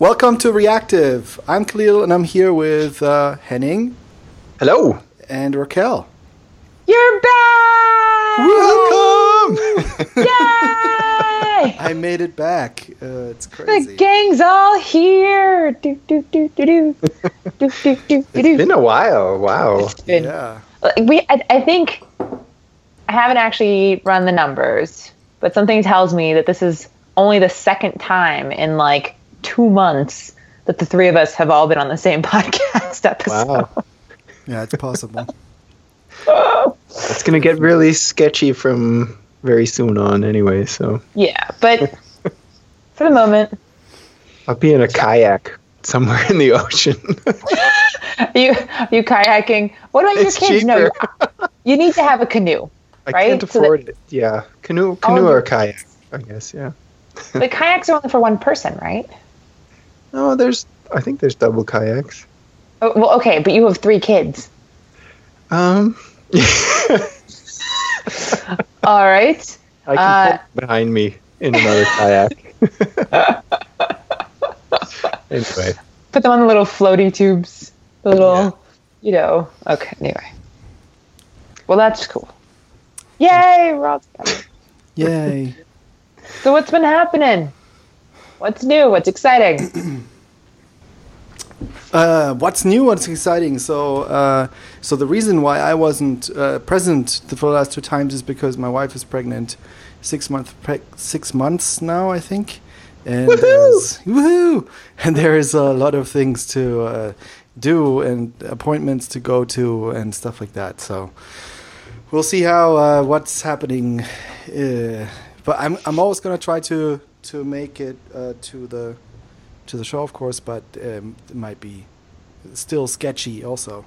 Welcome to Reactive. I'm Kahlil and I'm here with uh, Henning. Hello. And Raquel. You're back! Welcome! Yay! I made it back. Uh, it's crazy. The gang's all here. Do, do, do, do, do. do, do, do, do. It's been a while. Wow. Been, yeah. We, I, I think I haven't actually run the numbers, but something tells me that this is only the second time in like two months that the three of us have all been on the same podcast episode. Wow. Yeah, it's possible. It's gonna get really sketchy from very soon on, anyway. So Yeah, but for the moment, I'll be in a kayak somewhere in the ocean. Are you are you kayaking? What about It's your kids? No, cheaper. you, you need to have a canoe. I Right? can't So that- afford it. Yeah, canoe, canoe or kayak. I guess. Yeah. The kayaks are only for one person, right? No, there's. I think there's double kayaks. Oh, well, okay, but you have three kids. Um. All right. I can Uh, put behind me in another kayak. anyway, Put them on the little floaty tubes. The little, you know. Okay. Anyway. Well, that's cool. Yay, we're all together. Yay. So what's been happening? What's new? What's exciting? Uh, what's new? What's exciting? So, uh, so the reason why I wasn't uh, present the- for the last two times is because my wife is pregnant, six month preg- six months now, I think, and there's woohoo, and there is a lot of things to uh, do and appointments to go to and stuff like that. So, we'll see how uh, what's happening. Uh, but I'm I'm always gonna try to to make it uh, to the to the show, of course, but um, it might be still sketchy also.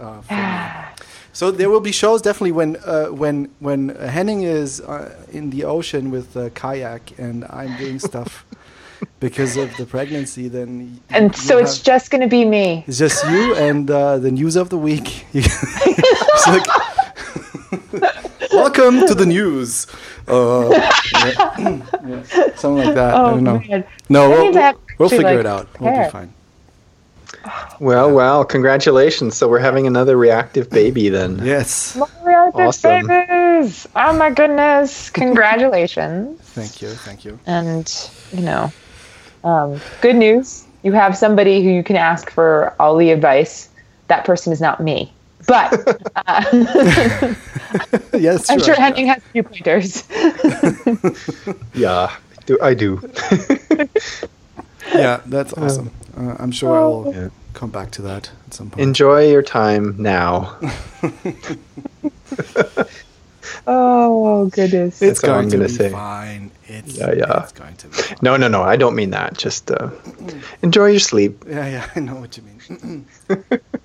Uh, me. So there will be shows definitely when uh, when when Henning is uh, in the ocean with the kayak and I'm doing stuff because of the pregnancy. Then And so it's just going to be me. it's just you and uh, the news of the week. Like, Welcome to the news. Uh, yeah. Yeah, Something like that. I don't know. Oh, man. No, I we'll, need to have we'll figure like, it out. We'll be fine. well, well, congratulations. So we're having another reactive baby then. Yes. Reactive Awesome. babies! Oh my goodness! Congratulations. Thank you. Thank you. and you know um, good news you have somebody who you can ask for all the advice that person is not me but uh, yes. i'm sure henning has a few pointers Yeah, I do. I do. Yeah, that's awesome. Uh, I'm sure I will Yeah. come back to that at some point. Enjoy your time now. oh goodness it's That's going to gonna be say. fine. It's, Yeah, yeah. It's going to be fine. No, no, no. I don't mean that. Just uh, enjoy your sleep. Yeah, yeah. I know what you mean.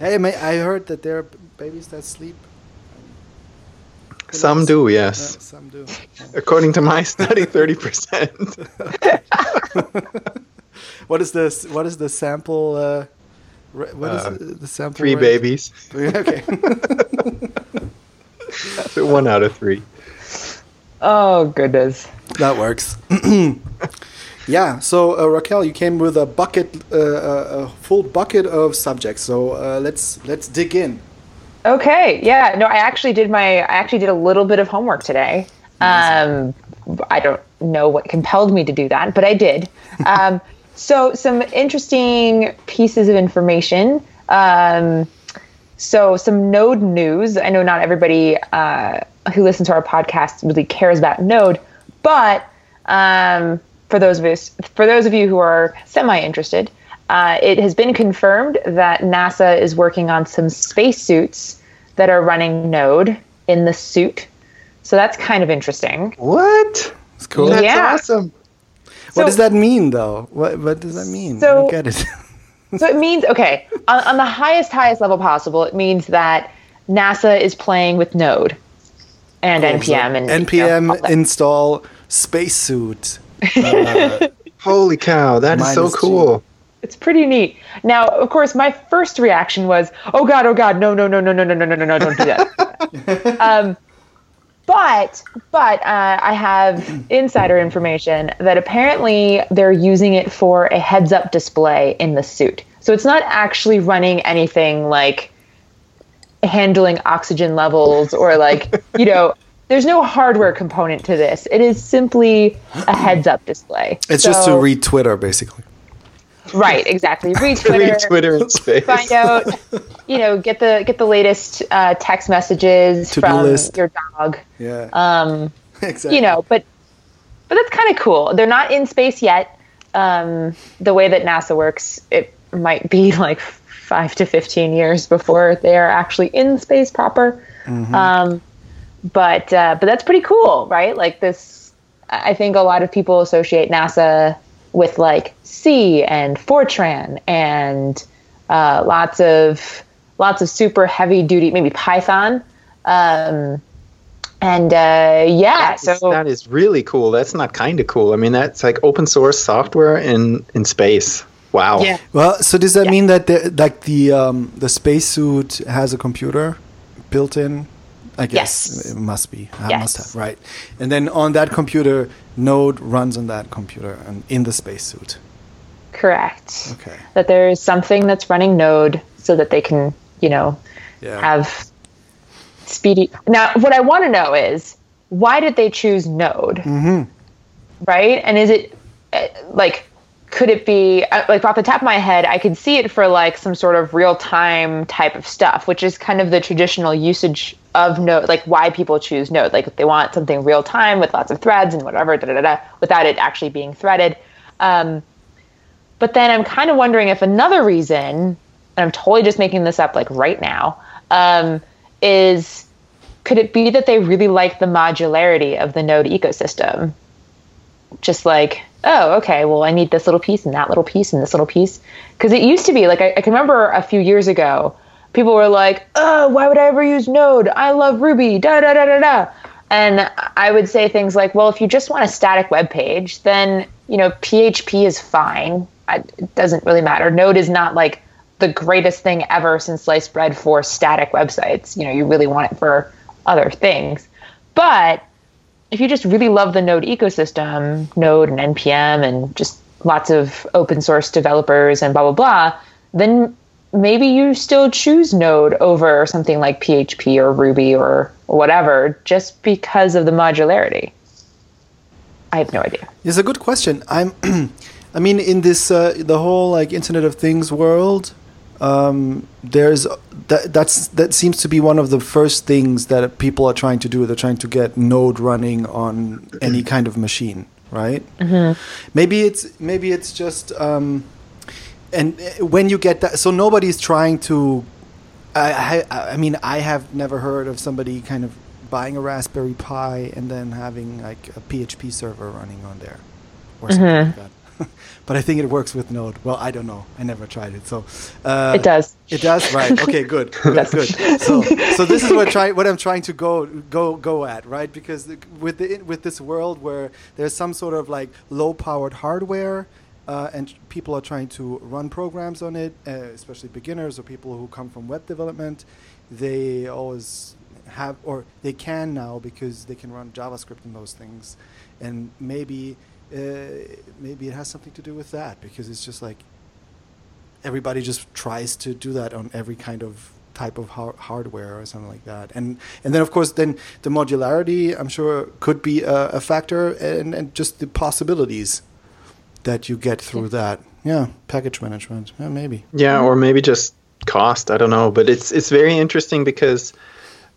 hey, ma- I heard that there are babies that sleep. Who Some do, Yeah, yes. some do. According to my study, thirty percent. What is this? What is the sample? Uh, what is Uh, the, the sample? Three rate? babies. Three- Okay. So one out of three. oh goodness that works. yeah. So uh, Raquel, you came with a bucket, uh, a a full bucket of subjects. So uh, let's let's dig in. okay yeah no i actually did my i actually did a little bit of homework today um i don't know what compelled me to do that but i did um so some interesting pieces of information um so some node news i know not everybody uh, who listens to our podcast really cares about node but um, for those of us for those of you who are semi interested uh, it has been confirmed that nasa is working on some spacesuits that are running node in the suit so that's kind of interesting What? That's cool. That's Yeah. awesome. what So- does that mean, though? What what does that mean? I So- don't get it. So it means okay, on, on the highest highest level possible, it means that NASA is playing with Node and npm and you know, npm install spacesuit. Uh, Holy cow, that is so Minus G. cool. It's pretty neat. Now, of course, my first reaction was, "Oh God, oh God, no, no, no, no, no, no, no, no, no, no, don't do that." um, but but uh, I have insider information that apparently they're using it for a heads-up display in the suit. So it's not actually running anything like handling oxygen levels or like you know. There's no hardware component to this. It is simply a heads-up display. It's so, just to read Twitter, basically. Right, exactly. Read Twitter. read Twitter in space. Find out, you know, get the get the latest uh, text messages To-do from list. your dog. Yeah. Um, exactly. you know, but but that's kind of cool. They're not in space yet. Um, the way that NASA works, it might be like five to fifteen years before they are actually in space proper. Um, but uh, but that's pretty cool, right? Like this, I think a lot of people associate NASA with like C and Fortran and uh, lots of lots of super heavy duty, maybe Python. Um, and uh, yeah, That's- so that is really cool. That's not kind of cool. I mean, that's like open source software in in space. Wow. yeah. Well, so does that Yeah. mean that the, like the um, the spacesuit has a computer built in? I guess Yes. it must be. I Yes. must have right. And then on that computer, Node runs on that computer and in the spacesuit. Correct. Okay. That there is something that's running Node so that they can, you know, Yeah. have speedy. Now, what I want to know is why did they choose Node? Mm-hmm. Right? And is it uh, like, could it be uh, like off the top of my head, I could see it for like some sort of real time type of stuff, which is kind of the traditional usage of Node, like why people choose Node. Like they want something real time with lots of threads and whatever, da, da, da, without it actually being threaded. Um, but then I'm kind of wondering if another reason, and I'm totally just making this up like right now, um, is could it be that they really like the modularity of the node ecosystem? Just like, oh, okay, well, I need this little piece and that little piece and this little piece. Because it used to be like, I, I can remember a few years ago, people were like, oh, why would I ever use Node? I love Ruby, da da da da da. And I would say things like, well, if you just want a static web page, then, you know, PHP is fine. It doesn't really matter. Node is not like the greatest thing ever since sliced bread for static websites. You know, you really want it for other things. But if you just really love the Node ecosystem, Node and NPM and just lots of open source developers and blah, blah, blah, then maybe you still choose Node over something like PHP or Ruby or whatever just because of the modularity. I have no idea. It's a good question. I'm, I mean, in this uh, the whole like Internet of Things world, um, there's that that's that seems to be one of the first things that people are trying to do. They're trying to get Node running on any kind of machine, right? Maybe it's maybe it's just. Um, and uh, when you get that, so nobody's trying to. I, I I mean I have never heard of somebody kind of buying a Raspberry Pi and then having like a PHP server running on there, or something like that. but I think it works with Node. Well, I don't know. I never tried it, so uh, It does. It does, right? Okay, good, good, good. So, so this is what try what I'm trying to go go go at, right? Because with the with this world where there's some sort of like low powered hardware. Uh, and people are trying to run programs on it, uh, especially beginners or people who come from web development. They always have, or they can now because they can run JavaScript and those things, and maybe uh, maybe it has something to do with that because it's just like everybody just tries to do that on every kind of type of har- hardware or something like that. And and then of course then the modularity i'm sure could be a, a factor and, and just the possibilities that you get through that yeah package management yeah maybe Yeah, or maybe just cost. I don't know, but it's it's very interesting because,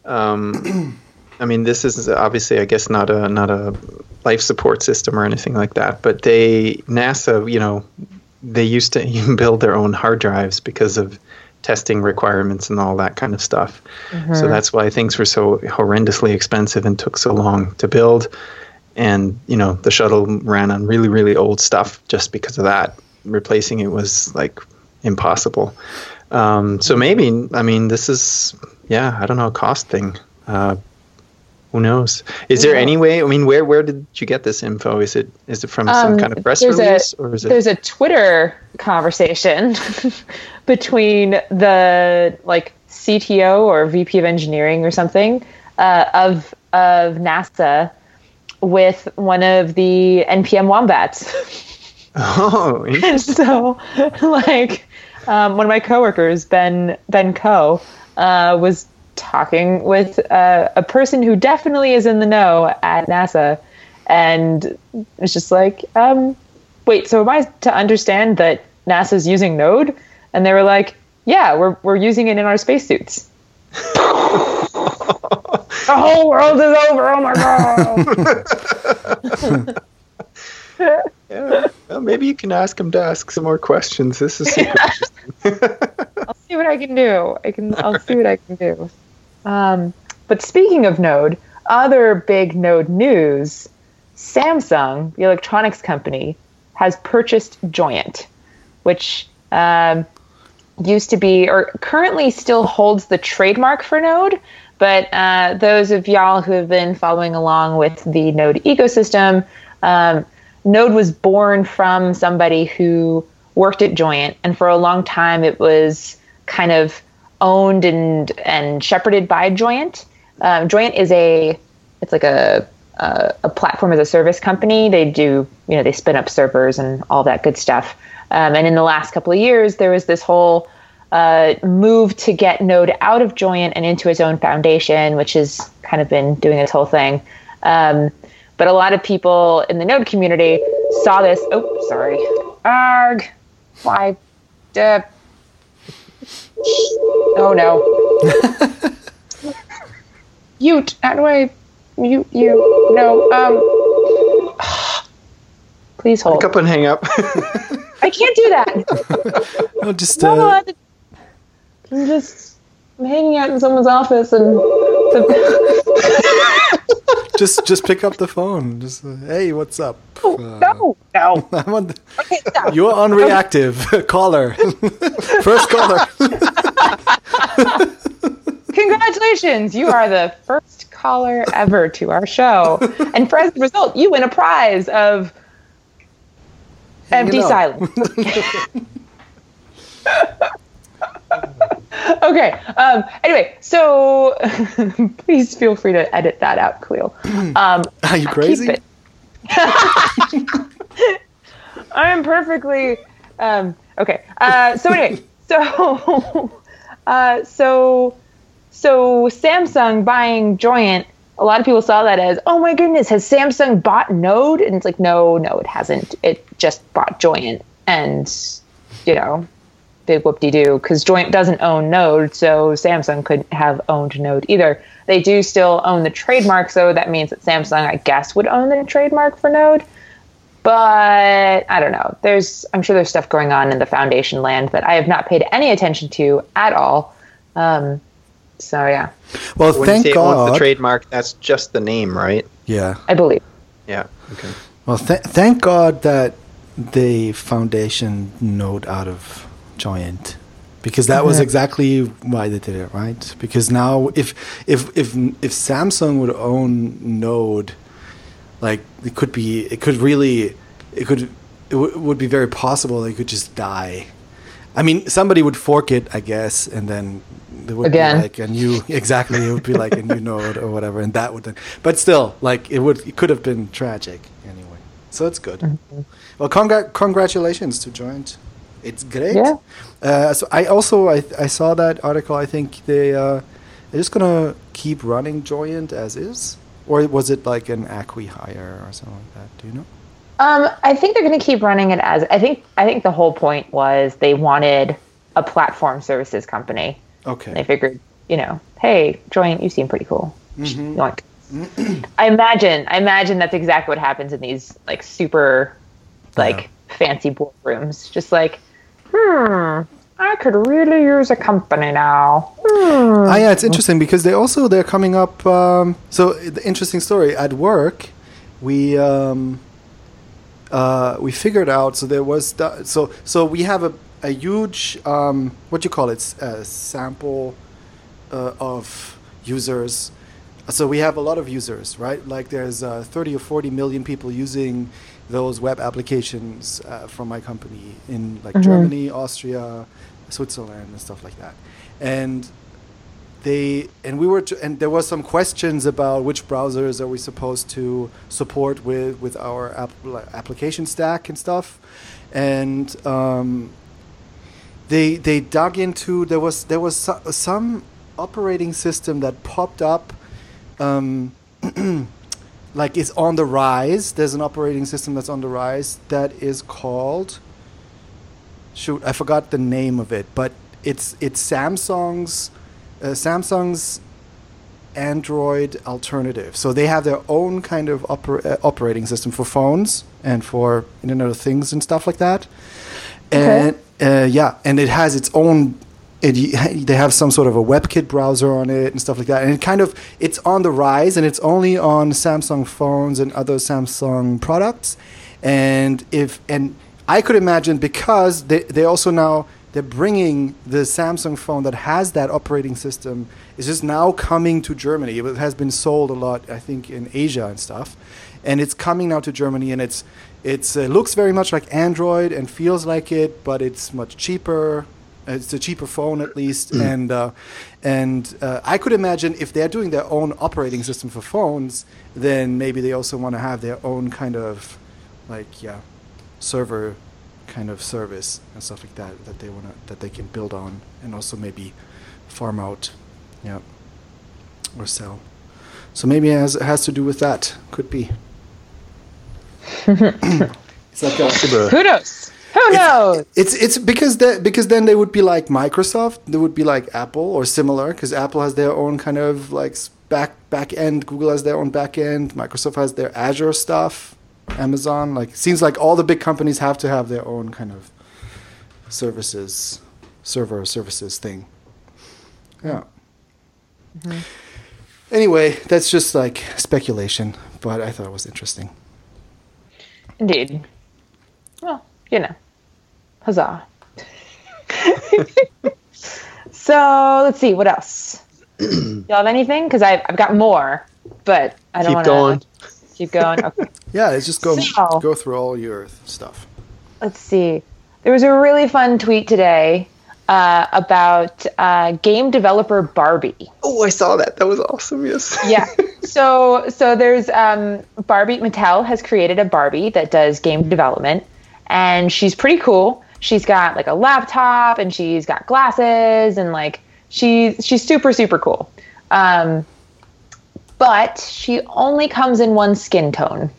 um, I mean, this is obviously, I guess, not a not a life support system or anything like that. But they NASA, you know, they used to even build their own hard drives because of testing requirements and all that kind of stuff. So that's why things were so horrendously expensive and took so long to build. And you know, the shuttle ran on really really old stuff just because of that. Replacing it was like impossible. Um, so maybe, I mean, this is, yeah, I don't know, a cost thing. Uh, who knows? Is there Yeah. any way? I mean, where where did you get this info? Is it is it from some Um, kind of press release, a, or is it? There's a Twitter conversation between the like CTO or VP of engineering or something uh, of of NASA with one of the NPM wombats. Oh, and so, like, um, one of my coworkers, Ben Ben Coe, uh, was talking with uh, a person who definitely is in the know at NASA, and it's just like, um, wait, so am I to understand that NASA's using Node? And they were like, yeah, we're we're using it in our spacesuits. the whole world is over. Oh my god. yeah. Well, maybe you can ask him to ask some more questions. This is super interesting. I'll see what I can do. I can. I'll see what I can do. Um, but speaking of Node, other big Node news: Samsung, the electronics company, has purchased Joyent, which um, used to be or currently still holds the trademark for Node. But uh, those of y'all who have been following along with the Node ecosystem, um, Node was born from somebody who worked at Joyent, and for a long time it was kind of owned and and shepherded by Joyent. Um, Joyent is a it's like a, a a platform as a service company. They do you know they spin up servers and all that good stuff. Um, and in the last couple of years, there was this whole uh, move to get Node out of Joyent and into his own foundation, which has kind of been doing this whole thing. Um, but a lot of people in the Node community saw this. Oh, sorry. Arg. Why? Uh, oh no. mute. How do I mute you? No. Um. Please hold. Pick up and hang up. I can't do that. No, just No, uh, I- I'm just I'm hanging out in someone's office and. just just pick up the phone. Just uh, hey, what's up? Uh, no, no. I'm on the, Okay, stop. you're on reactive caller. First caller. Congratulations! You are the first caller ever to our show. And for as a result, you win a prize of empty silence. okay. Um, anyway, so please feel free to edit that out, Cleo. Um, Are you crazy? I'm perfectly um, okay. Uh, so anyway, so uh, so so Samsung buying Joyent. A lot of people saw that as, oh my goodness, has Samsung bought Node? And it's like, no, no, it hasn't. It just bought Joyent, and you know, big whoop de doo because Joyent doesn't own Node, so Samsung couldn't have owned Node either. They do still own the trademark, so that means that Samsung, I guess, would own the trademark for Node. But I don't know. There's, I'm sure there's stuff going on in the foundation land that I have not paid any attention to at all. Um, so yeah, Well, when thank you say owns the trademark, that's just the name, right? yeah. I believe. Yeah. Okay. Well, th- thank God that the foundation node out of Joyent, because that was exactly why they did it, right? Because now, if if if if Samsung would own Node, like it could be, it could really, it could, it w- would be very possible they could just die. I mean, somebody would fork it, I guess, and then there would Again. be like a new exactly. It would be like a new node or whatever, and that would then. But still, like it would, it could have been tragic anyway. So it's good. Mm-hmm. Well, congra- congratulations to Joyent. It's great. Yeah. Uh, so I also I, I saw that article. I think they uh, they're just gonna keep running Joyent as is, or was it like an acqui hire or something like that? Do you know? Um, I think they're going to keep running it as. I think. I think the whole point was they wanted a platform services company. Okay. They figured, you know, hey, Joyent, you seem pretty cool. Mm-hmm. Yoink. I imagine. I imagine that's exactly what happens in these like super, like fancy boardrooms. Just like, hmm, I could really use a company now. Hmm. Ah, yeah, it's interesting because they also they're coming up. Um, so the interesting story at work, we um, uh, we figured out. So there was so so we have a a huge um, what you call it a sample uh, of users. So we have a lot of users, right? Like there's uh, 30 or 40 million people using those web applications uh, from my company in like Germany, Austria, Switzerland, and stuff like that. And they and we were to, and there was some questions about which browsers are we supposed to support with with our app, application stack and stuff, and um, they they dug into there was there was so, some operating system that popped up. Um, like it's on the rise. There's an operating system that's on the rise that is called. Shoot, I forgot the name of it, but it's it's Samsung's uh, Samsung's Android alternative. So they have their own kind of oper- uh, operating system for phones and for Internet of Things and stuff like that. And uh, yeah, and it has its own. It, they have some sort of a WebKit browser on it and stuff like that. And it kind of it's on the rise, and it's only on Samsung phones and other Samsung products. And if and I could imagine because they they also now they're bringing the Samsung phone that has that operating system is just now coming to Germany. It has been sold a lot, I think, in Asia and stuff, and it's coming now to Germany, and it's it's uh, looks very much like Android and feels like it, but it's much cheaper. It's a cheaper phone at least, mm. and uh, and uh, I could imagine if they're doing their own operating system for phones, then maybe they also want to have their own kind of like yeah server kind of service and stuff like that that they want to that they can build on and also maybe farm out yeah or sell. So maybe it has, it has to do with that. Could be. It's like a, who knows who knows it's, it's it's because that because then they would be like microsoft they would be like apple or similar because apple has their own kind of like back back end google has their own back end microsoft has their azure stuff Amazon. Like, seems like all the big companies have to have their own kind of services, server services thing. Yeah. Mm-hmm. Anyway, that's just like speculation, but I thought it was interesting. Indeed. Well, you know, huzzah. so let's see, what else? Y'all have anything? Because I've, I've got more, but I don't want to keep going. Keep going. Okay. yeah, let's just go so, go through all your stuff. Let's see. There was a really fun tweet today uh, about uh, game developer Barbie. Oh, I saw that. That was awesome. Yes. yeah. So so there's um, Barbie. Mattel has created a Barbie that does game development, and she's pretty cool. She's got like a laptop and she's got glasses and like she's she's super super cool. Um, but she only comes in one skin tone.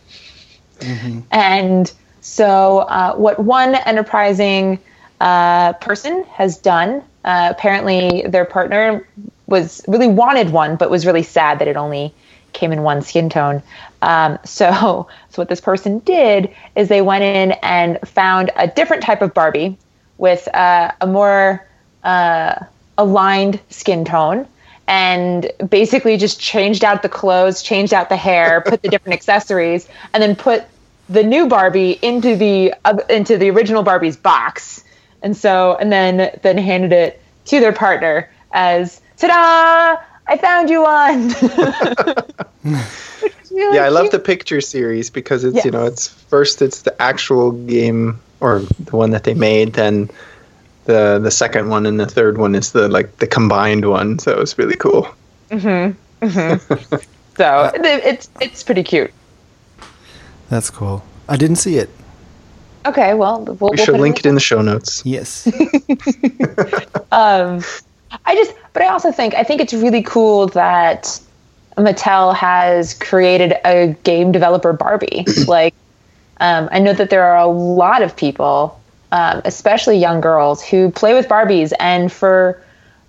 Mm-hmm. And so, uh, what one enterprising uh, person has done, uh, apparently their partner was really wanted one, but was really sad that it only came in one skin tone. Um, so, so what this person did is they went in and found a different type of Barbie with uh, a more uh, aligned skin tone and basically just changed out the clothes, changed out the hair, put the different accessories, and then put the new Barbie into the uh, into the original Barbie's box. And so, and then then handed it to their partner as ta-da! I found you on. really yeah, I love the picture series because it's yes. you know it's first it's the actual game or the one that they made, then the the second one and the third one is the like the combined one. So it's really cool. Mm-hmm. mm-hmm. so it's it's pretty cute. That's cool. I didn't see it. Okay, well, we'll we should we'll link it in the show notes. Yes. um, I just, but I also think I think it's really cool that Mattel has created a game developer Barbie. like, um, I know that there are a lot of people um, especially young girls who play with Barbies and for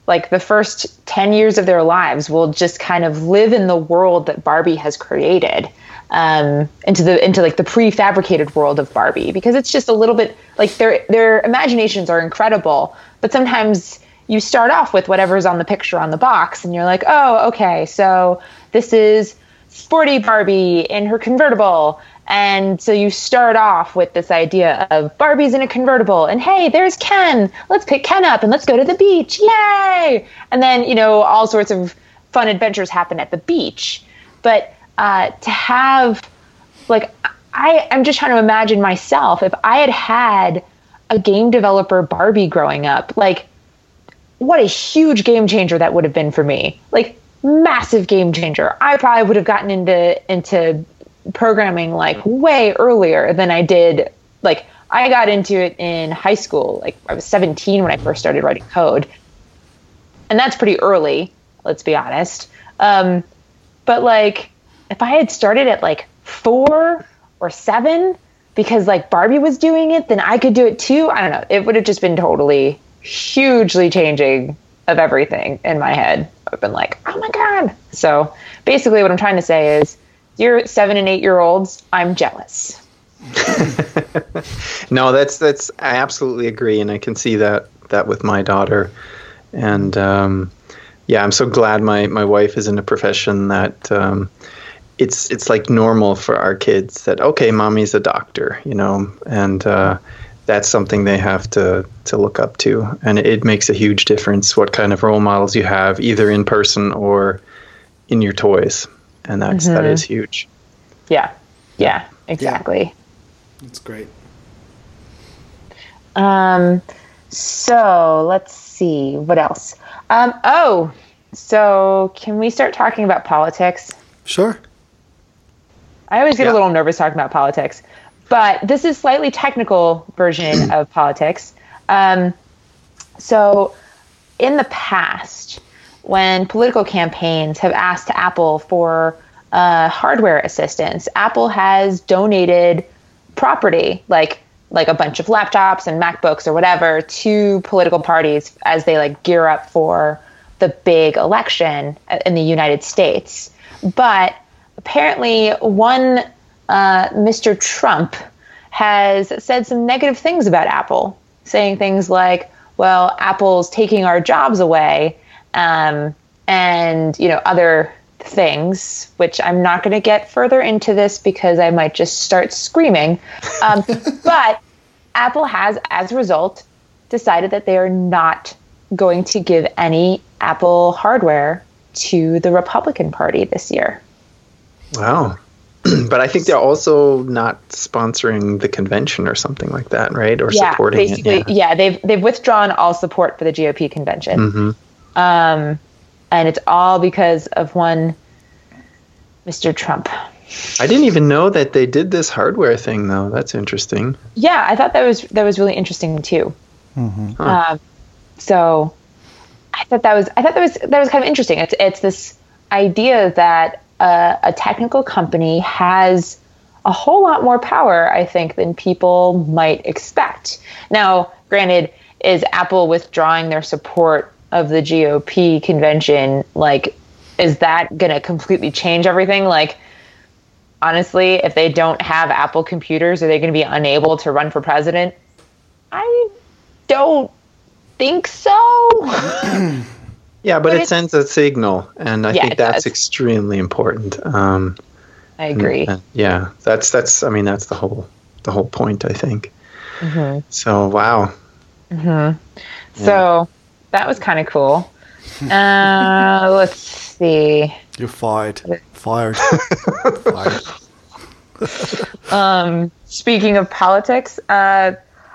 like the first 10 years of their lives will just kind of live in the world that Barbie has created um, into the into like the prefabricated world of Barbie because it's just a little bit like their their imaginations are incredible but sometimes you start off with whatever's on the picture on the box and you're like oh okay so this is sporty Barbie in her convertible and so you start off with this idea of Barbie's in a convertible, and hey, there's Ken. Let's pick Ken up and let's go to the beach. Yay! And then, you know, all sorts of fun adventures happen at the beach. But uh, to have, like, I, I'm just trying to imagine myself if I had had a game developer Barbie growing up, like, what a huge game changer that would have been for me. Like massive game changer. I probably would have gotten into into programming like way earlier than I did. Like I got into it in high school. Like I was 17 when I first started writing code, and that's pretty early. Let's be honest. Um, but like, if I had started at like four or seven, because like Barbie was doing it, then I could do it too. I don't know. It would have just been totally hugely changing of everything in my head. I've been like, oh my god. So basically, what I'm trying to say is, you're seven and eight year olds. I'm jealous. no, that's that's I absolutely agree, and I can see that that with my daughter, and um, yeah, I'm so glad my my wife is in a profession that. Um, it's it's like normal for our kids that okay, mommy's a doctor, you know, and uh, that's something they have to to look up to, and it makes a huge difference what kind of role models you have, either in person or in your toys, and that's mm-hmm. that is huge. Yeah, yeah, exactly. Yeah. That's great. Um, so let's see what else. Um, oh, so can we start talking about politics? Sure. I always get yeah. a little nervous talking about politics, but this is slightly technical version of politics. Um, so, in the past, when political campaigns have asked Apple for uh, hardware assistance, Apple has donated property like like a bunch of laptops and MacBooks or whatever to political parties as they like gear up for the big election in the United States. But apparently, one uh, Mr. Trump has said some negative things about Apple, saying things like, "Well, Apple's taking our jobs away," um, and you know other things, which I'm not going to get further into this because I might just start screaming. Um, but Apple has, as a result, decided that they are not going to give any Apple hardware to the Republican Party this year. Wow. but I think they're also not sponsoring the convention or something like that, right? Or yeah, supporting basically, it. Yeah. yeah, they've they've withdrawn all support for the GOP convention. Mm-hmm. Um, and it's all because of one Mr. Trump. I didn't even know that they did this hardware thing, though. That's interesting. Yeah, I thought that was that was really interesting too. Mm-hmm. Huh. Um, so I thought that was I thought that was that was kind of interesting. It's it's this idea that a, a technical company has a whole lot more power, I think, than people might expect. Now, granted, is Apple withdrawing their support of the GOP convention like is that going to completely change everything? Like honestly if they don't have apple computers are they going to be unable to run for president? I don't think so yeah but, but it sends a signal and i yeah, think that's does. extremely important um, i agree and, and yeah that's that's i mean that's the whole the whole point i think mm-hmm. so wow mm-hmm. yeah. so that was kind of cool. Uh, let's see. You're fired. Fired. fired. um, speaking of politics, uh,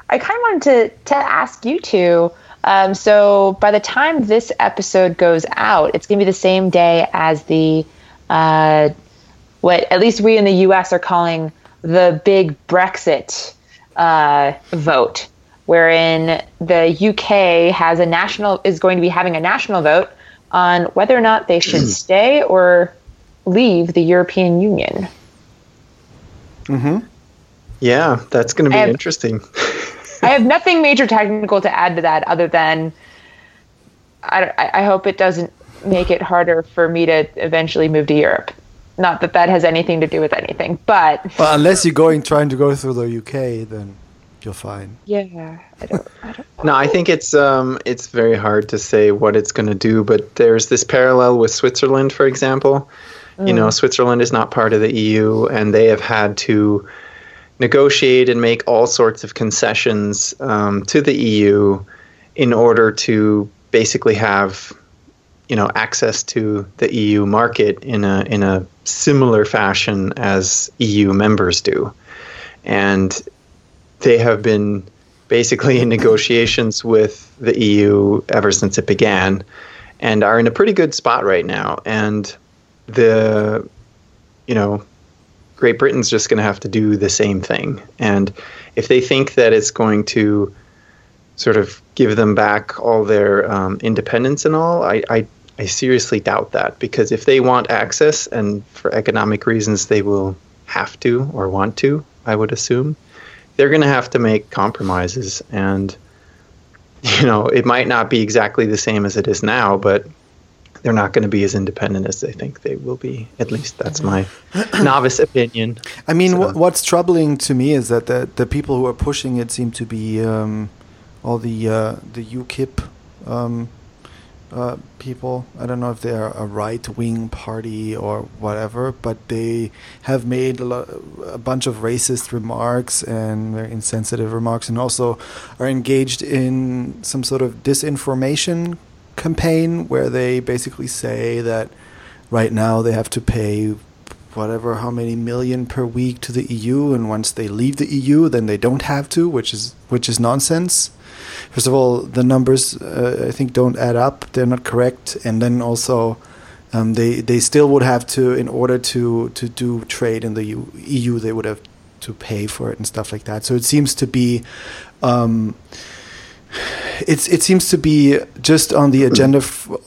I kind of wanted to to ask you two. Um, so by the time this episode goes out, it's going to be the same day as the uh, what at least we in the U.S. are calling the big Brexit uh, vote wherein the UK has a national is going to be having a national vote on whether or not they should stay or leave the European Union. Mm-hmm. Yeah, that's going to be interesting. I have nothing major technical to add to that other than I, I hope it doesn't make it harder for me to eventually move to Europe. Not that that has anything to do with anything, but well, unless you're going trying to go through the UK, then you're fine. Yeah, I don't. I don't no, I think it's um it's very hard to say what it's going to do, but there's this parallel with Switzerland, for example. Mm. You know, mm. Switzerland is not part of the EU, and they have had to negotiate and make all sorts of concessions um, to the EU in order to basically have you know access to the EU market in a in a similar fashion as EU members do. And they have been basically in negotiations with the EU ever since it began, and are in a pretty good spot right now. And the, you know, Great Britain's just going to have to do the same thing. And if they think that it's going to sort of give them back all their um, independence and all, I, I, I seriously doubt that because if they want access and for economic reasons they will have to or want to, I would assume, they're going to have to make compromises. And, you know, it might not be exactly the same as it is now, but they're not going to be as independent as they think they will be. At least that's my novice opinion. I mean, so. what's troubling to me is that the the people who are pushing it seem to be um, all the uh, the UKIP um, uh, people. I don't know if they're a right wing party or whatever, but they have made a, lo- a bunch of racist remarks and very insensitive remarks, and also are engaged in some sort of disinformation campaign where they basically say that right now they have to pay whatever how many million per week to the EU and once they leave the EU then they don't have to which is which is nonsense first of all, the numbers uh, I think don't add up. They're not correct, and then also um, they they still would have to, in order to to do trade in the EU, they would have to pay for it and stuff like that. So it seems to be. Um, it's it seems to be just on the agenda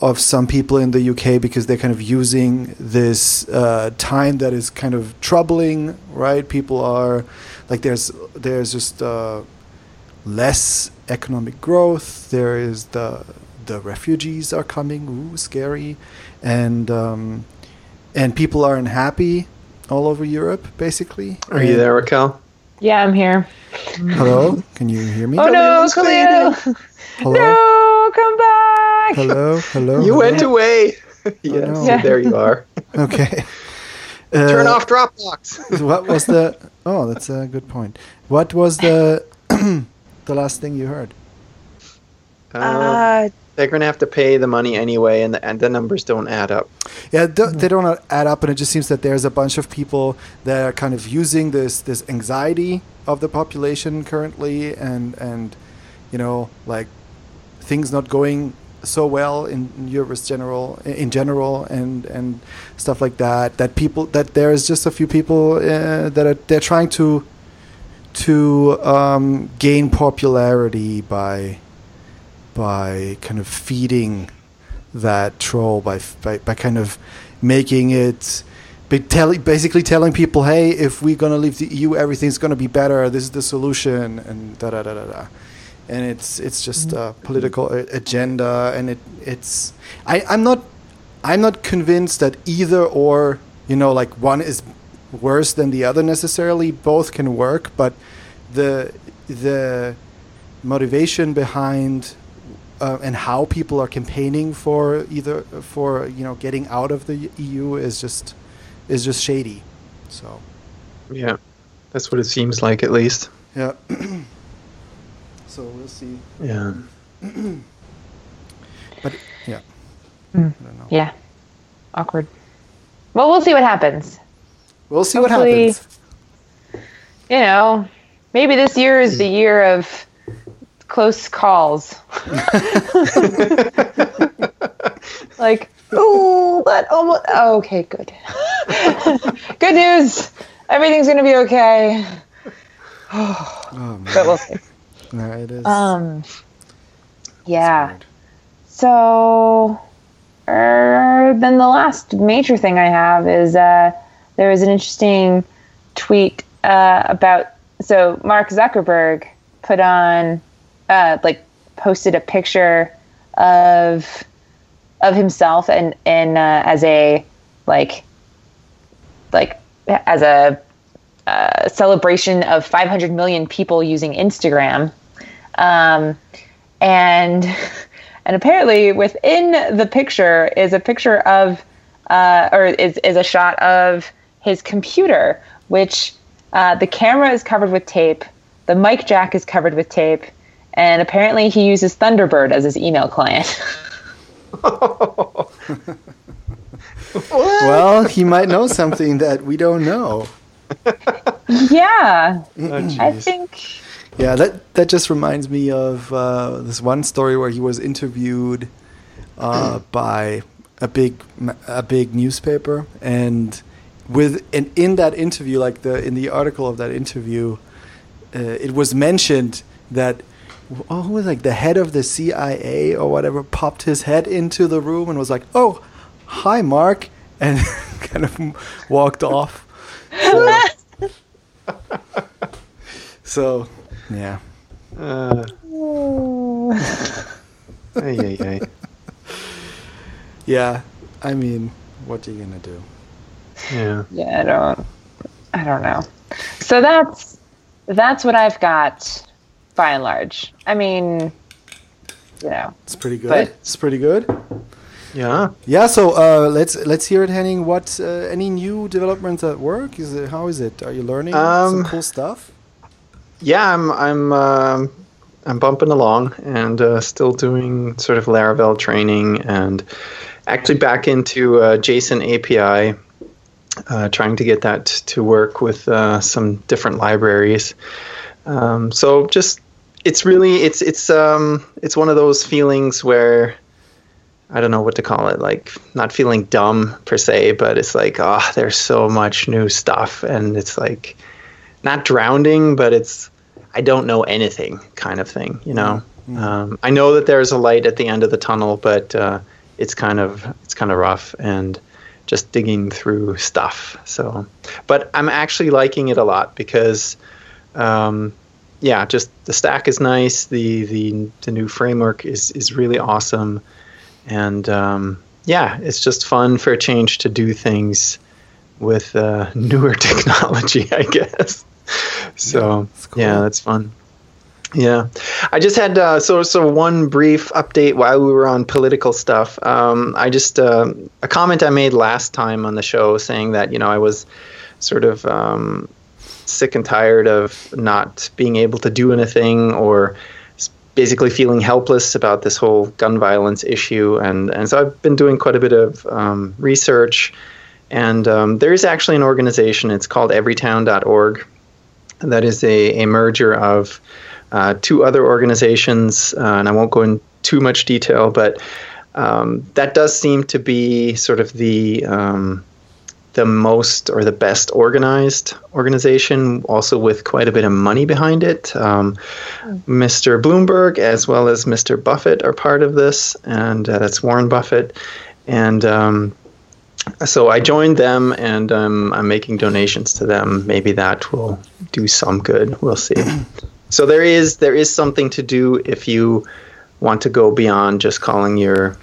of some people in the UK because they're kind of using this uh, time that is kind of troubling, right? People are like there's there's just uh, less economic growth. There is the the refugees are coming, ooh, scary, and um, and people are unhappy all over Europe, basically. Are and you there, Raquel? Yeah, I'm here. Hello, can you hear me? Oh no, Kahlil! Hello? No, come back! Hello, hello. You hello? went away. yes, oh, no. yeah. there you are. okay. Uh, Turn off Dropbox. what was the? Oh, that's a good point. What was the? the last thing you heard? Uh, uh, they're going to have to pay the money anyway, and the, and the numbers don't add up. Yeah, they don't add up, and it just seems that there's a bunch of people that are kind of using this this anxiety of the population currently, and and you know like things not going so well in, in Europe general in general and and stuff like that. That people that there's just a few people uh, that are they're trying to to um, gain popularity by by kind of feeding that troll by by, by kind of making it tell, basically telling people, hey, if we're gonna leave the EU, everything's gonna be better. This is the solution, and da da da da da. And it's it's just a mm-hmm. political agenda, and it it's I I'm not I'm not convinced that either or you know like one is worse than the other necessarily. Both can work, but the the motivation behind uh, and how people are campaigning for either for you know getting out of the EU is just is just shady. So yeah, that's what it seems like at least. Yeah. so we'll see. Yeah. but yeah. Mm. Yeah. Awkward. Well, we'll see what happens. We'll see Hopefully, what happens. You know, maybe this year is the year of close calls. like, oh, that almost. Oh, okay, good. good news. Everything's gonna be okay. oh, man. But we'll see. No, it is. Um. Yeah. So, er, then the last major thing I have is uh, there was an interesting tweet uh, about so Mark Zuckerberg put on uh, like posted a picture of of himself and and uh, as a like like as a uh, celebration of 500 million people using Instagram, um, and and apparently within the picture is a picture of uh, or is is a shot of his computer, which uh, the camera is covered with tape, the mic jack is covered with tape, and apparently he uses Thunderbird as his email client. well, he might know something that we don't know. Yeah, oh, I think Yeah, that that just reminds me of uh, this one story where he was interviewed uh, by a big a big newspaper, and with and in that interview, like the in the article of that interview, uh, it was mentioned that oh, who was like the head of the CIA or whatever popped his head into the room and was like, "Oh, hi, Mark," and kind of walked off. So, so yeah. Uh, ay, ay, ay. Yeah, I mean, what are you gonna do? Yeah. Yeah, I don't. I don't know. So that's that's what I've got by and large. I mean, you know, It's pretty good. But- it's pretty good. Yeah. Yeah. So uh, let's let's hear it, Henning. What uh, any new developments at work? Is it how is it? Are you learning some Um, cool stuff? Yeah, I'm I'm um, I'm bumping along and uh, still doing sort of Laravel training and actually back into uh, JSON API, uh, trying to get that to work with uh, some different libraries. Um, so just it's really it's it's um it's one of those feelings where I don't know what to call it, like not feeling dumb per se, but it's like, oh, there's so much new stuff, and it's like not drowning, but it's I don't know anything kind of thing, you know. Um, I know that there's a light at the end of the tunnel, but uh, it's kind of it's kind of rough and just digging through stuff. So, but I'm actually liking it a lot because, um, yeah, just the stack is nice. The the the new framework is is really awesome, and um, yeah, it's just fun for a change to do things with uh, newer technology, I guess. So that's cool. yeah, that's fun. Yeah, I just had uh, so so one brief update while we were on political stuff. Um, I just uh, a comment I made last time on the show saying that you know I was sort of um, sick and tired of not being able to do anything or basically feeling helpless about this whole gun violence issue. And and so I've been doing quite a bit of um, research. And um, there is actually an organization it's called everytown.org that is a, a merger of uh, two other organizations, uh, and I won't go in too much detail, but um, that does seem to be sort of the um, the most or the best organized organization, also with quite a bit of money behind it. Um, Mr. Bloomberg as well as Mr. Buffett are part of this, and uh, that's Warren Buffett, and um, so I joined them, and um, I'm making donations to them. Maybe that will do some good. We'll see. so there is there is something to do if you want to go beyond just calling your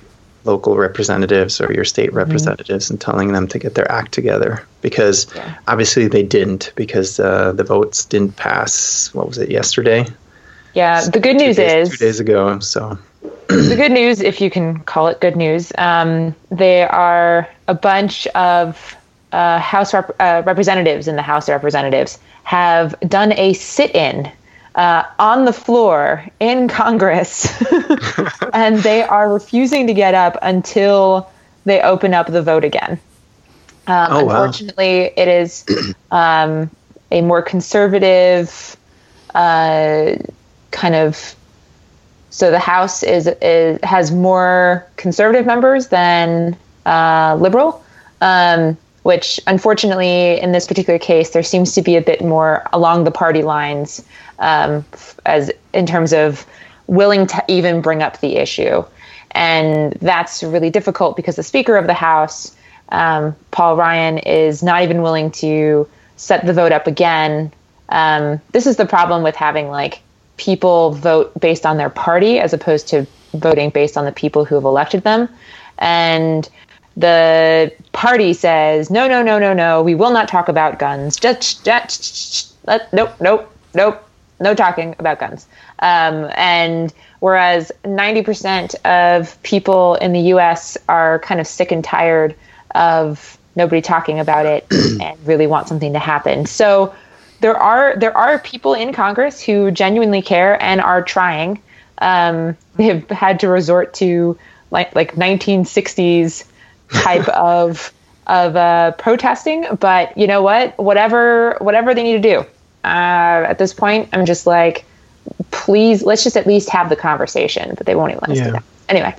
local representatives or your state representatives and telling them to get their act together because Yeah. obviously they didn't because uh, the votes didn't pass. What was it yesterday? yeah. The good news days- is two days ago. So the good news, if you can call it good news, um, there are a bunch of uh, House rep- uh, representatives in the House of Representatives have done a sit-in uh, on the floor in Congress, and they are refusing to get up until they open up the vote again. Um, Oh, wow. Unfortunately, it is um, a more conservative uh, kind of so the House is, is has more conservative members than uh, liberal, um, which unfortunately in this particular case there seems to be a bit more along the party lines um, as in terms of willing to even bring up the issue, and that's really difficult because the Speaker of the House, um, Paul Ryan, is not even willing to set the vote up again. Um, this is the problem with having like people vote based on their party as opposed to voting based on the people who have elected them. And the party says, no, no, no, no, no, we will not talk about guns. Just, just, let, nope, nope, nope, no talking about guns. Um, and whereas 90% of people in the US are kind of sick and tired of nobody talking about it and really want something to happen. So there are there are people in Congress who genuinely care and are trying. Um, they've had to resort to like like 1960s type of of uh, protesting, but you know what? Whatever whatever they need to do. Uh, at this point, I'm just like, please let's just at least have the conversation but they won't even let us Yeah. do that anyway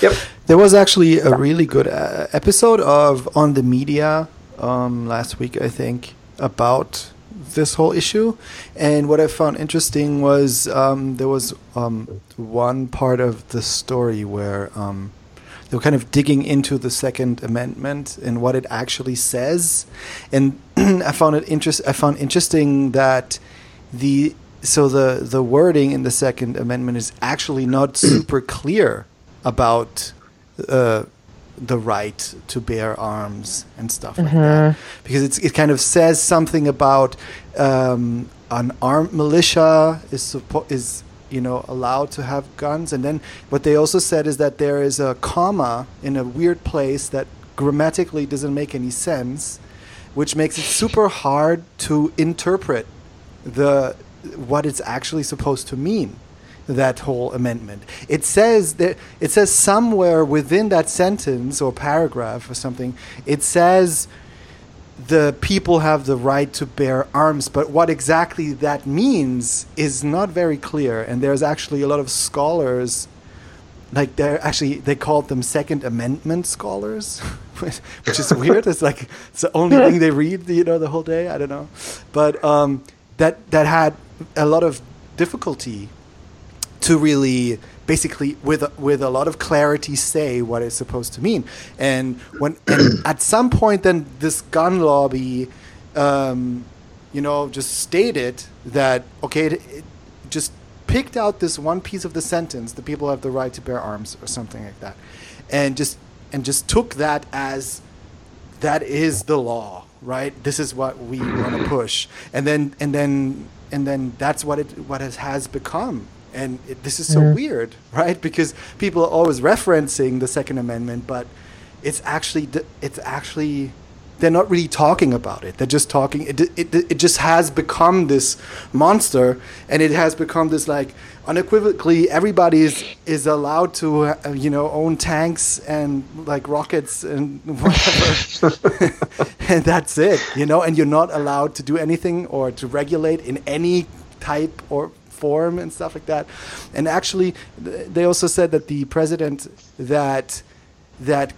Yep. There was actually a really good uh, episode of On the Media um, last week, I think, about this whole issue. And what I found interesting was um, there was um, one part of the story where um, they were kind of digging into the Second Amendment and what it actually says. And I found it interest. I found interesting that the so the the wording in the Second Amendment is actually not super clear about uh, the right to bear arms and stuff like that because it's, it kind of says something about um, an armed militia is suppo- is you know allowed to have guns. And then what they also said is that there is a comma in a weird place that grammatically doesn't make any sense which makes it super hard to interpret the what it's actually supposed to mean that whole amendment. It says that it says somewhere within that sentence or paragraph or something it says the people have the right to bear arms but what exactly that means is not very clear and there's actually a lot of scholars like they're actually they called them second amendment scholars which is weird. It's like it's the only thing they read you know the whole day. I don't know. But um, that that had a lot of difficulty to really basically with with a lot of clarity say what it's supposed to mean. And when and at some point then this gun lobby um, you know just stated that okay it, it just picked out this one piece of the sentence the people have the right to bear arms or something like that. And just and just took that as that is the law right? This is what we want to push. And then and then and then that's what it what it has become and it, this is so weird right? Because people are always referencing the second amendment but it's actually it's actually they're not really talking about it. They're just talking it, it, it just has become this monster and it has become this like unequivocally everybody is, is allowed to uh, you know own tanks and like rockets and whatever. And that's it you know? And you're not allowed to do anything or to regulate in any type or form and stuff like that and actually th- they also said that the president that that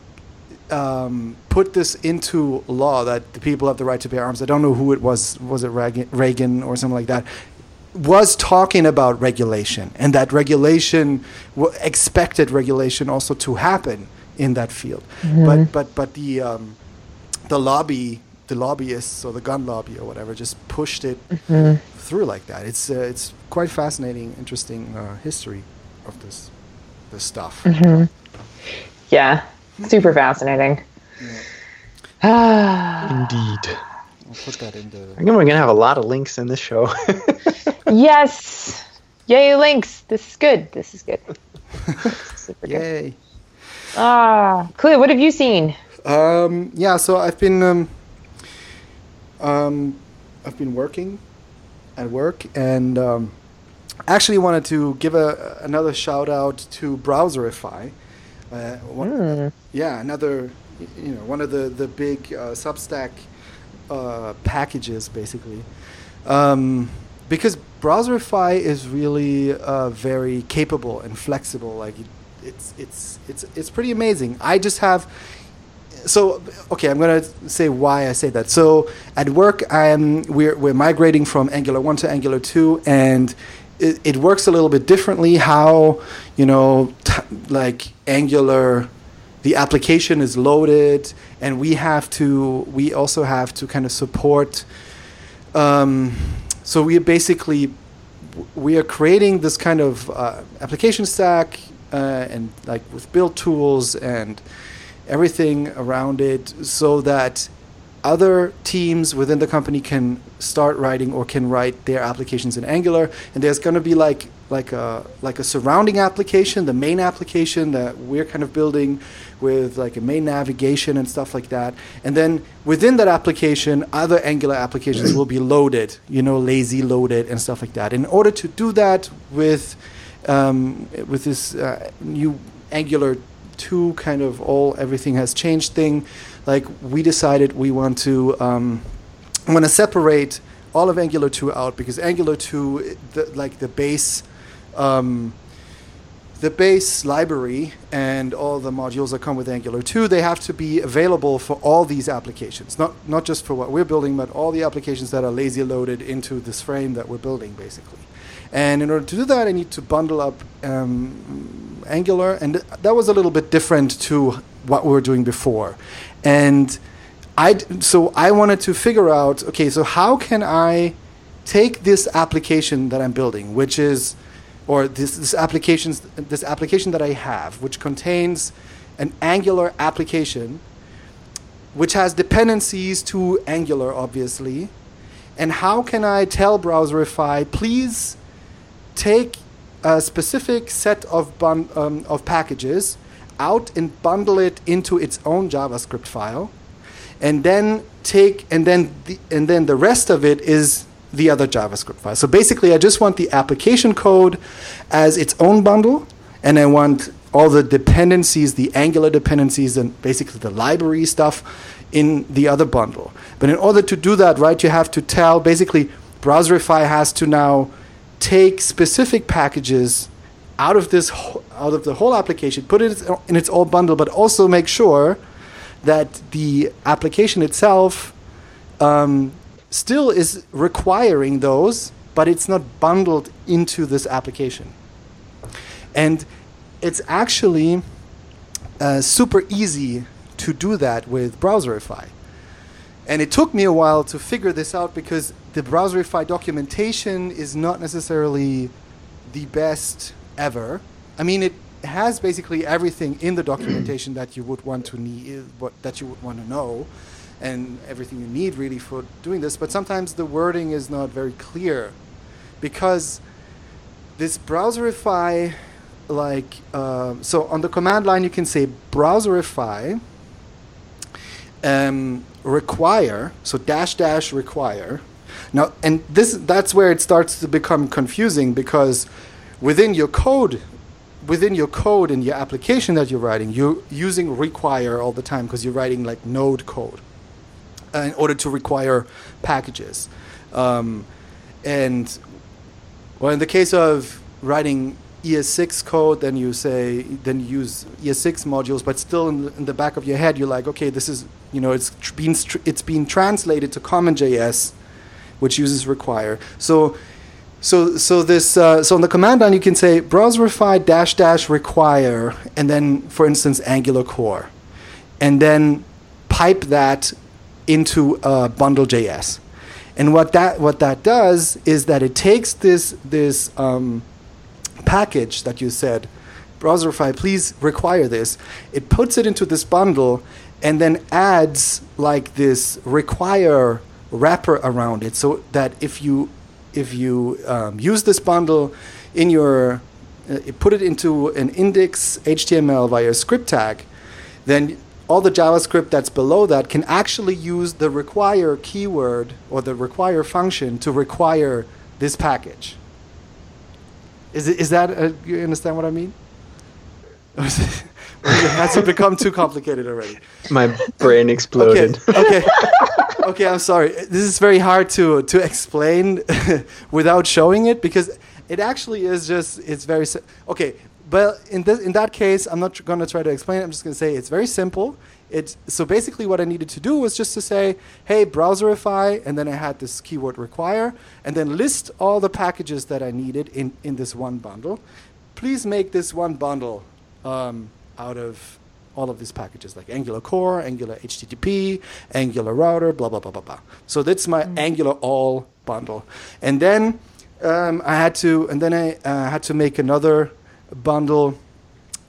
um, put this into law that the people have the right to bear arms. I don't know who it was. Was it Reagan, or something like that? Was talking about regulation and that regulation, w- expected regulation also to happen in that field. But but but the um, the lobby, the lobbyists or the gun lobby or whatever, just pushed it through like that. It's uh, it's quite fascinating, interesting uh, history of this this stuff. yeah super fascinating Ah, Indeed. I'll put that in the. I think we're gonna have a lot of links in this show. yes yay links this is good this is good super good Yay. ah Kahlil, what have you seen Um, yeah, so I've been um, um, I've been working at work, and um, actually wanted to give a another shout out to Browserify. Uh, one, Yeah, another you know one of the the big uh, Substack uh, packages basically. Um, because Browserify is really uh, very capable and flexible. Like it, it's it's it's it's pretty amazing. I just have so okay i'm to say why i say that. So at work i'm we're, we're migrating from angular 1 to angular 2 and it, it works a little bit differently how you know t- like angular the application is loaded and we have to we also have to kind of support um, so we basically we are creating this kind of uh, application stack uh, and like with build tools and everything around it so that other teams within the company can start writing or can write their applications in Angular, and there's going to be like like a like a surrounding application, the main application that we're kind of building with like a main navigation and stuff like that, and then within that application, other Angular applications will be loaded, you know, lazy loaded and stuff like that. In order to do that with um, with this uh, new Angular 2 kind of all everything has changed thing, like we decided we want to um, want to separate all of Angular 2 out because Angular 2, the, like the base, um, the base library and all the modules that come with Angular 2, they have to be available for all these applications, not not just for what we're building, but all the applications that are lazy loaded into this frame that we're building, basically. And in order to do that, I need to bundle up um, Angular, and that was a little bit different to what we were doing before. And I so I wanted to figure out okay, so how can I take this application that I'm building, which is or this this applications this application that I have, which contains an Angular application, which has dependencies to Angular, obviously, and how can I tell Browserify, please take a specific set of bun- um, of packages out and bundle it into its own JavaScript file and then take and then the, and then the rest of it is the other JavaScript file. So basically, I just want the application code as its own bundle, and I want all the dependencies, the Angular dependencies, and basically the library stuff in the other bundle. But in order to do that, right, you have to tell basically Browserify has to now take specific packages out of this out of the whole application, put it in its own bundle, but also make sure that the application itself um, still is requiring those, but it's not bundled into this application. And it's actually uh, super easy to do that with Browserify. And it took me a while to figure this out because the Browserify documentation is not necessarily the best ever. I mean, it has basically everything in the documentation that you would want to need, what that you would want to know, and everything you need really for doing this. But sometimes the wording is not very clear, because this browserify, like uh, so on the command line you can say browserify um, require so dash dash require. Now and this that's where it starts to become confusing because within your code within your code and your application that you're writing, you're using require all the time because you're writing like node code uh, in order to require packages. Um, and well, in the case of writing ES6 code, then you say then you use ES6 modules, but still in the, in the back of your head, you're like, okay, this is you know it's tr- being tr- it's being translated to CommonJS, which uses require. So so, so this, uh, so on the command line, you can say browserify dash dash require, and then, for instance, Angular core, and then pipe that into uh, bundle.js. And what that what that does is that it takes this this um, package that you said, browserify, please require this. It puts it into this bundle, and then adds like this require wrapper around it, so that if you if you um, use this bundle in your uh, put it into an index HTML via a script tag, then all the JavaScript that's below that can actually use the require keyword or the require function to require this package. Is, it, is that, uh, you understand what I mean? Has it become too complicated already? My brain exploded. Okay. okay. okay, I'm sorry. This is very hard to to explain without showing it because it actually is just it's very okay. But in this in that case, I'm not going to try to explain it. I'm just going to say it's very simple. It's so basically what I needed to do was just to say, "Hey, browserify," and then I had this keyword require, and then list all the packages that I needed in in this one bundle. Please make this one bundle um, out of all of these packages like Angular Core, Angular HTTP, Angular Router, blah, blah, blah, blah, blah. So that's my mm. Angular All bundle. And then um, I had to, and then I uh, had to make another bundle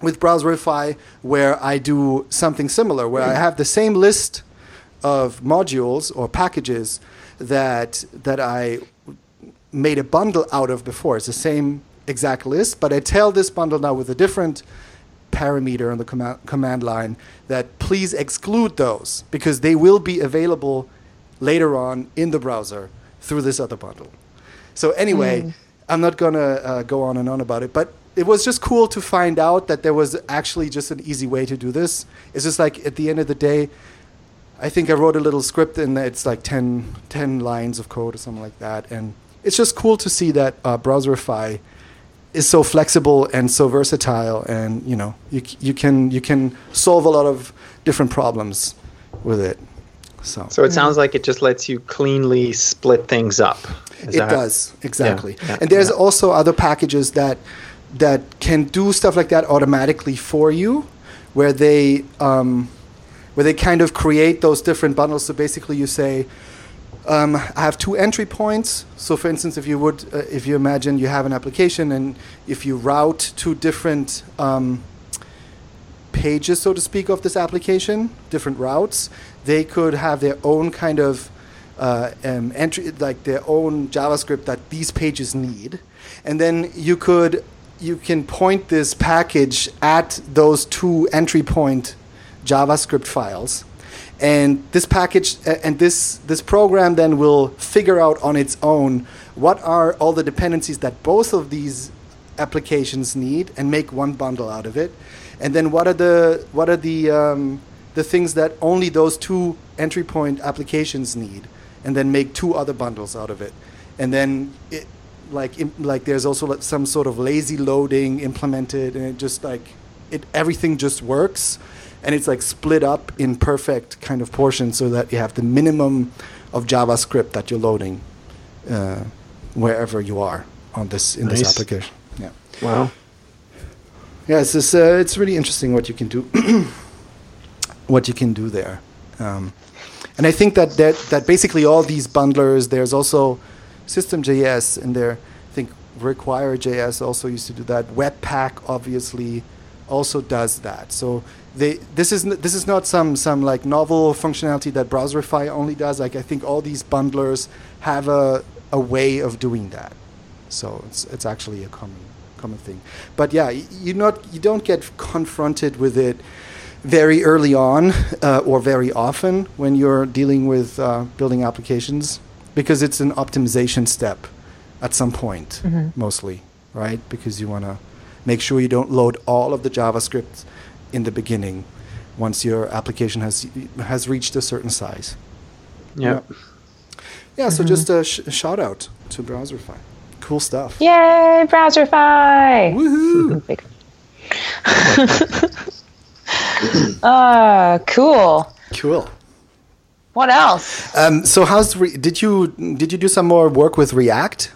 with Browserify where I do something similar, where I have the same list of modules or packages that that I made a bundle out of before. It's the same exact list, but I tell this bundle now with a different parameter on the command, command line that please exclude those because they will be available later on in the browser through this other bundle. So anyway, mm. I'm not gonna uh, go on and on about it, but it was just cool to find out that there was actually just an easy way to do this. It's just like at the end of the day, I think I wrote a little script and it's like 10, 10 lines of code or something like that. And it's just cool to see that uh, Browserify is so flexible and so versatile, and you know you you can you can solve a lot of different problems with it. So, so it sounds like it just lets you cleanly split things up. Is it does exactly, yeah, yeah, and there's yeah. also other packages that that can do stuff like that automatically for you, where they um, where they kind of create those different bundles. So basically, you say, um, I have two entry points. So, for instance, if you would, uh, if you imagine you have an application and if you route two different um, pages, so to speak, of this application, different routes, they could have their own kind of uh, um, entry, like their own JavaScript that these pages need, and then you could you can point this package at those two entry point JavaScript files. And this package and this this program then will figure out on its own what are all the dependencies that both of these applications need and make one bundle out of it. And then what are the what are the um, the things that only those two entry point applications need, and then make two other bundles out of it. And then it like like there's also some sort of lazy loading implemented, and it just like it everything just works and it's like split up in perfect kind of portions so that you have the minimum of JavaScript that you're loading uh, wherever you are on this in nice. this application. Yeah. Wow. Yeah, it's just, uh, it's really interesting what you can do, what you can do there, um, and I think that, that that basically all these bundlers. There's also System.js and there. I think Require.js also used to do that. Webpack obviously also does that. So they this is this is not some some like novel functionality that Browserify only does. Like I think all these bundlers have a a way of doing that. So it's it's actually a common common thing. But yeah, you not you don't get confronted with it very early on uh, or very often when you're dealing with uh, building applications because it's an optimization step at some point mm-hmm. mostly, right? Because you want to make sure you don't load all of the JavaScript in the beginning once your application has has reached a certain size. Yeah. Yeah, yeah so mm-hmm. just a sh- shout out to Browserify. Cool stuff. Yay, Browserify! Woohoo! Ah, uh, cool. Cool. What else? Um, so, how's re- did you did you do some more work with React?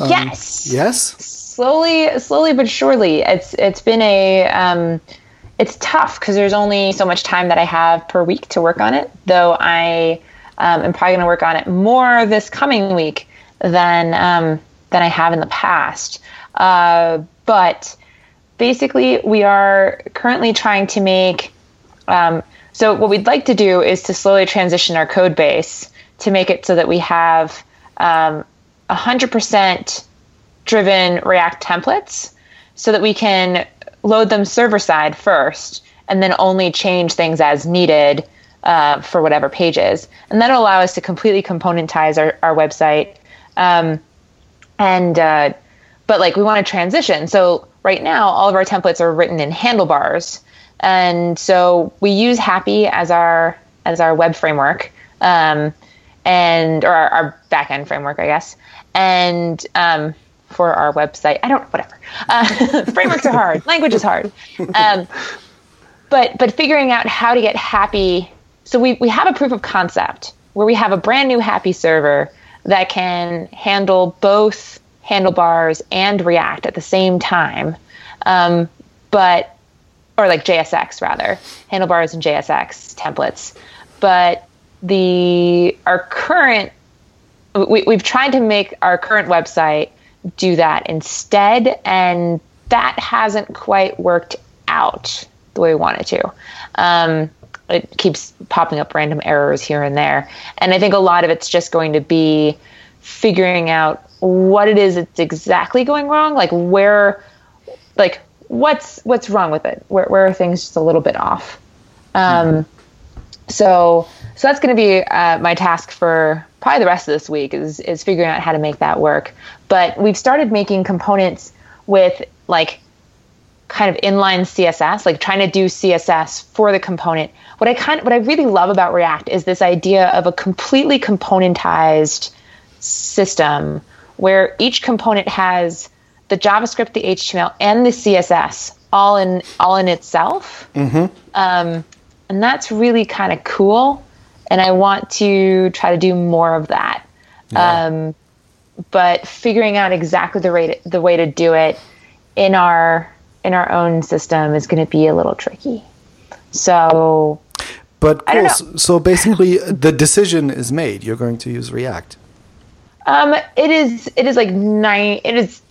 Um, yes. Yes. Slowly, slowly but surely. It's it's been a um, it's tough because there's only so much time that I have per week to work on it. Though I um, am probably going to work on it more this coming week than um, than I have in the past. Uh, but basically, we are currently trying to make. Um, so what we'd like to do is to slowly transition our code base to make it so that we have um, 100% driven React templates, so that we can load them server side first and then only change things as needed uh, for whatever pages. And that'll allow us to completely componentize our, our website. Um, and, uh, but like we want to transition. So right now, all of our templates are written in handlebars. And so we use hapi as our, as our web framework. Um, and, or our, our backend framework, I guess. And, um, for our website. I don't whatever. Uh, frameworks are hard. Language is hard. Um, but but figuring out how to get hapi. So we we have a proof of concept where we have a brand new hapi server that can handle both handlebars and React at the same time. Um, but or like JSX rather, handlebars and JSX templates. But the our current we, we've tried to make our current website do that instead. And that hasn't quite worked out the way we want it to. Um, it keeps popping up random errors here and there. And I think a lot of it's just going to be figuring out what it is that's exactly going wrong, like where, like what's what's wrong with it, where where are things just a little bit off. Um, mm-hmm. So so that's going to be uh, my task for probably the rest of this week is is figuring out how to make that work. But we've started making components with like kind of inline CSS, like trying to do CSS for the component. What I kind of, what I really love about React is this idea of a completely componentized system where each component has the JavaScript, the HTML, and the CSS all in all in itself. Mm-hmm. Um, and that's really kind of cool. And I want to try to do more of that. Yeah. Um, but figuring out exactly the way to, the way to do it in our in our own system is going to be a little tricky. So But cool. So, so basically, the decision is made. You're going to use React. um, it is it is like nine. It is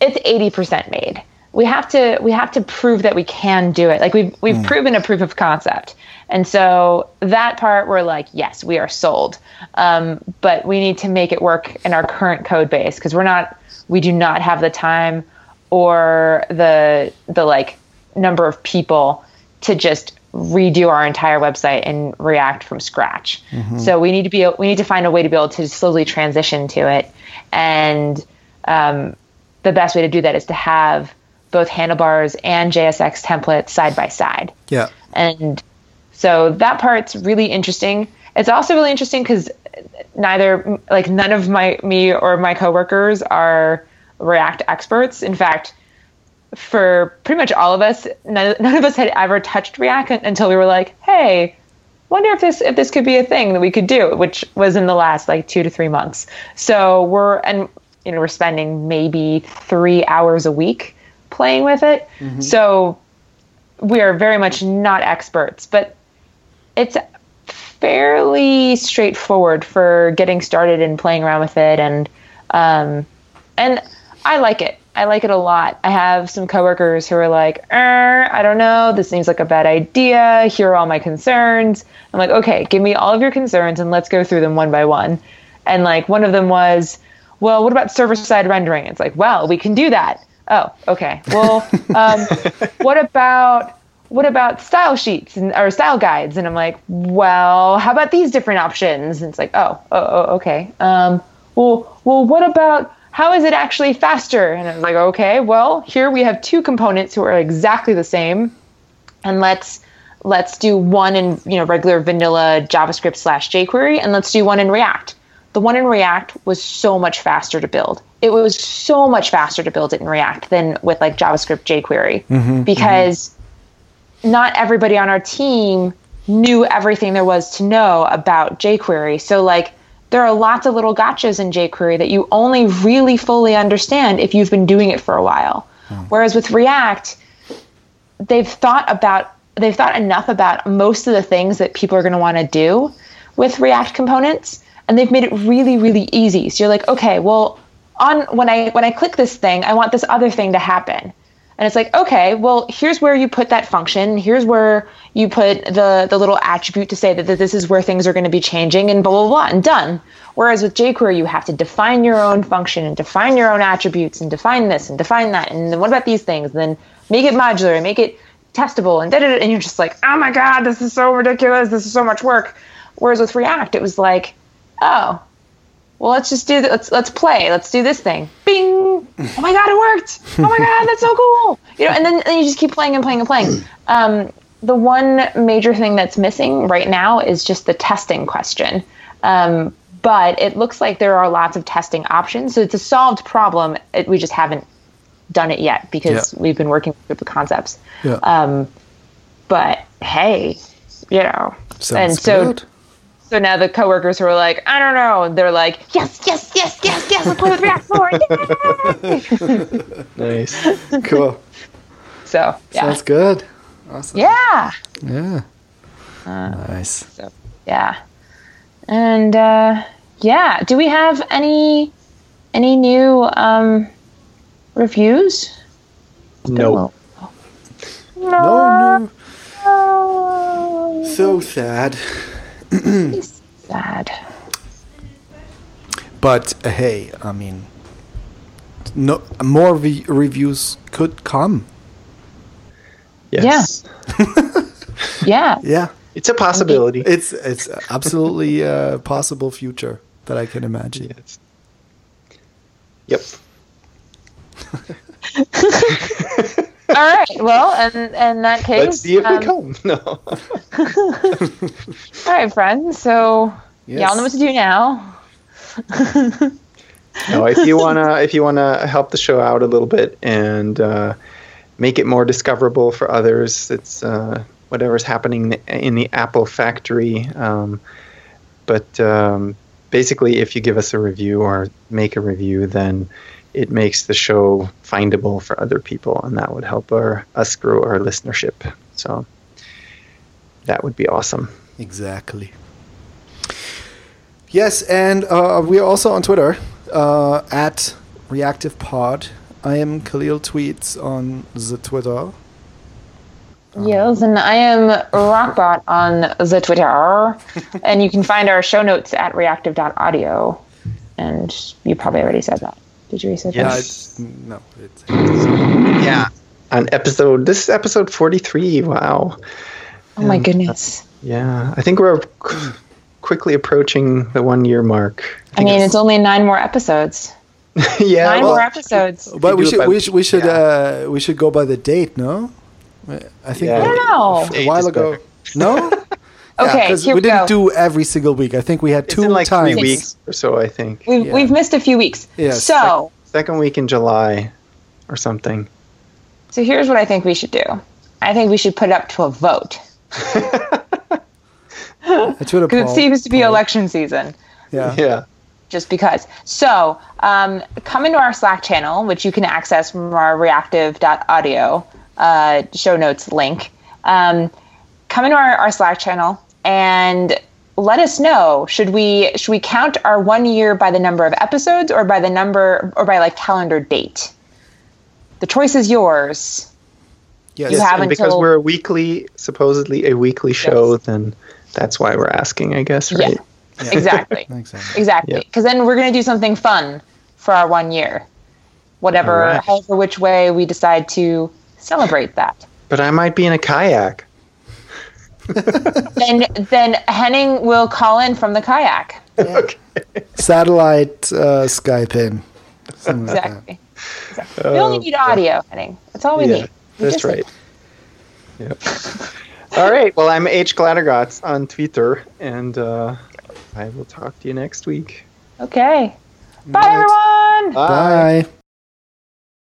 it's eighty percent made. We have to we have to prove that we can do it. Like we've we've proven a proof of concept, and so that part we're like yes we are sold. Um, but we need to make it work in our current code base because we're not we do not have the time or the the like number of people to just redo our entire website and react from scratch. So we need to be we need to find a way to be able to slowly transition to it, and um, the best way to do that is to have both handlebars and JSX templates side by side. Yeah. And so that part's really interesting. It's also really interesting because neither, like, none of my me or my coworkers are React experts. In fact, for pretty much all of us, none, none of us had ever touched React until we were like, "Hey, wonder if this if this could be a thing that we could do," which was in the last like two to three months. So we're and you know we're spending maybe three hours a week playing with it. So we are very much not experts, but it's fairly straightforward for getting started and playing around with it and um, and I like it. I like it a lot. I have some coworkers who are like, er, I don't know, this seems like a bad idea. Here are all my concerns. I'm like, okay, give me all of your concerns and let's go through them one by one. And like one of them was, well, what about server side rendering? It's like, well, we can do that. Oh, okay. Well, um, what about what about style sheets and or style guides? And I'm like, well, how about these different options? And it's like, oh, oh, oh okay. Um, well, well, what about how is it actually faster? And I'm like, okay, well, here we have two components who are exactly the same, and let's let's do one in you know regular vanilla JavaScript slash jQuery, and let's do one in React. The one in React was so much faster to build. It was so much faster to build it in React than with like JavaScript jQuery mm-hmm, mm-hmm. because not everybody on our team knew everything there was to know about jQuery. So like there are lots of little gotchas in jQuery that you only really fully understand if you've been doing it for a while. Hmm. Whereas with React, they've thought about they've thought enough about most of the things that people are going to want to do with React components and they've made it really really easy. So you're like, "Okay, well, on when I when I click this thing, I want this other thing to happen." And it's like, okay, well, here's where you put that function. Here's where you put the, the little attribute to say that, that this is where things are going to be changing and blah, blah, blah, and done. Whereas with jQuery, you have to define your own function and define your own attributes and define this and define that. And then what about these things? And then make it modular and make it testable and da, da, da. And you're just like, oh my God, this is so ridiculous. This is so much work. Whereas with React, it was like, oh, well, let's just do that. Let's let's play. Let's do this thing. Bing! Oh my god, it worked! Oh my god, that's so cool! You know, and then, then you just keep playing and playing and playing. Um, the one major thing that's missing right now is just the testing question. Um, but it looks like there are lots of testing options, so it's a solved problem. It, we just haven't done it yet because Yeah. we've been working with the concepts. Yeah. Um, but hey, you know, Sounds and so good. So now the coworkers who are like, I don't know, they're like, yes, yes, yes, yes, yes, let's play with React more. Yay! Nice. Cool. So yeah, Sounds good. Awesome. yeah, Yeah. Uh, nice. so yeah, and uh, yeah. Do we have any any new um, reviews? No. No, no. So sad. Sad. But uh, hey, I mean, no more re- reviews could come. Yes. Yeah. Yeah, It's a possibility. it's it's absolutely a possible future that I can imagine. Yes. Yep. All right. Well, and in that case, Let's see if um, they come. No. All right, friends. So Yes. y'all know what to do now. no, if you wanna if you wanna help the show out a little bit and uh, make it more discoverable for others, it's uh, whatever's happening in the Apple factory. Um, but um, basically, if you give us a review or make a review, then it makes the show findable for other people, and that would help our us grow our listenership. So that would be awesome. Exactly. Yes, and uh, we are also on Twitter uh, at Reactive Pod. I am Kahlil Tweets on the Twitter. Yes, and I am Rockbot on the Twitter, and you can find our show notes at reactive.audio. And you probably already said that. Did you already say Yeah, that? it's, no, it's Yeah. On episode, this is episode forty-three. Wow. Oh my goodness. Yeah, I think we're qu- quickly approaching the one-year mark. I mean, it's only nine more episodes. yeah, Nine well, more episodes. But we should by- we should we should yeah. uh, we should go by the date, no? I think Yeah. I don't know. a while ago. No. Okay, because here we we didn't go. do every single week. I think we had it's two in like times. three weeks or so. I think We've, Yeah. we've missed a few weeks. Yes. So, second week in July or something. so here's what I think we should do. I think we should put it up to a vote A because it seems to be poll. election season. Yeah. Yeah. just because. So um, come into our Slack channel, which you can access from our reactive.audio uh, show notes link. Um, come into our, our Slack channel and let us know should we should we count our one year by the number of episodes or by the number or by like calendar date the choice is yours Yes. You have and because we're a weekly, supposedly a weekly show, then that's why we're asking, I guess, Yeah. right? exactly Exactly. exactly Yeah. because then we're going to do something fun for our one year whatever All right. however which way we decide to celebrate that But I might be in a kayak. then then Henning will call in from the kayak. okay. Satellite uh, Skype in. Something like. Exactly. exactly. we only Oh, need audio, Henning. That's all we yeah, need. We that's just- right. Yep. All right. Well, I'm H Glattergotz on Twitter, and uh, I will talk to you next week. Okay. Bye, Right. everyone. Bye.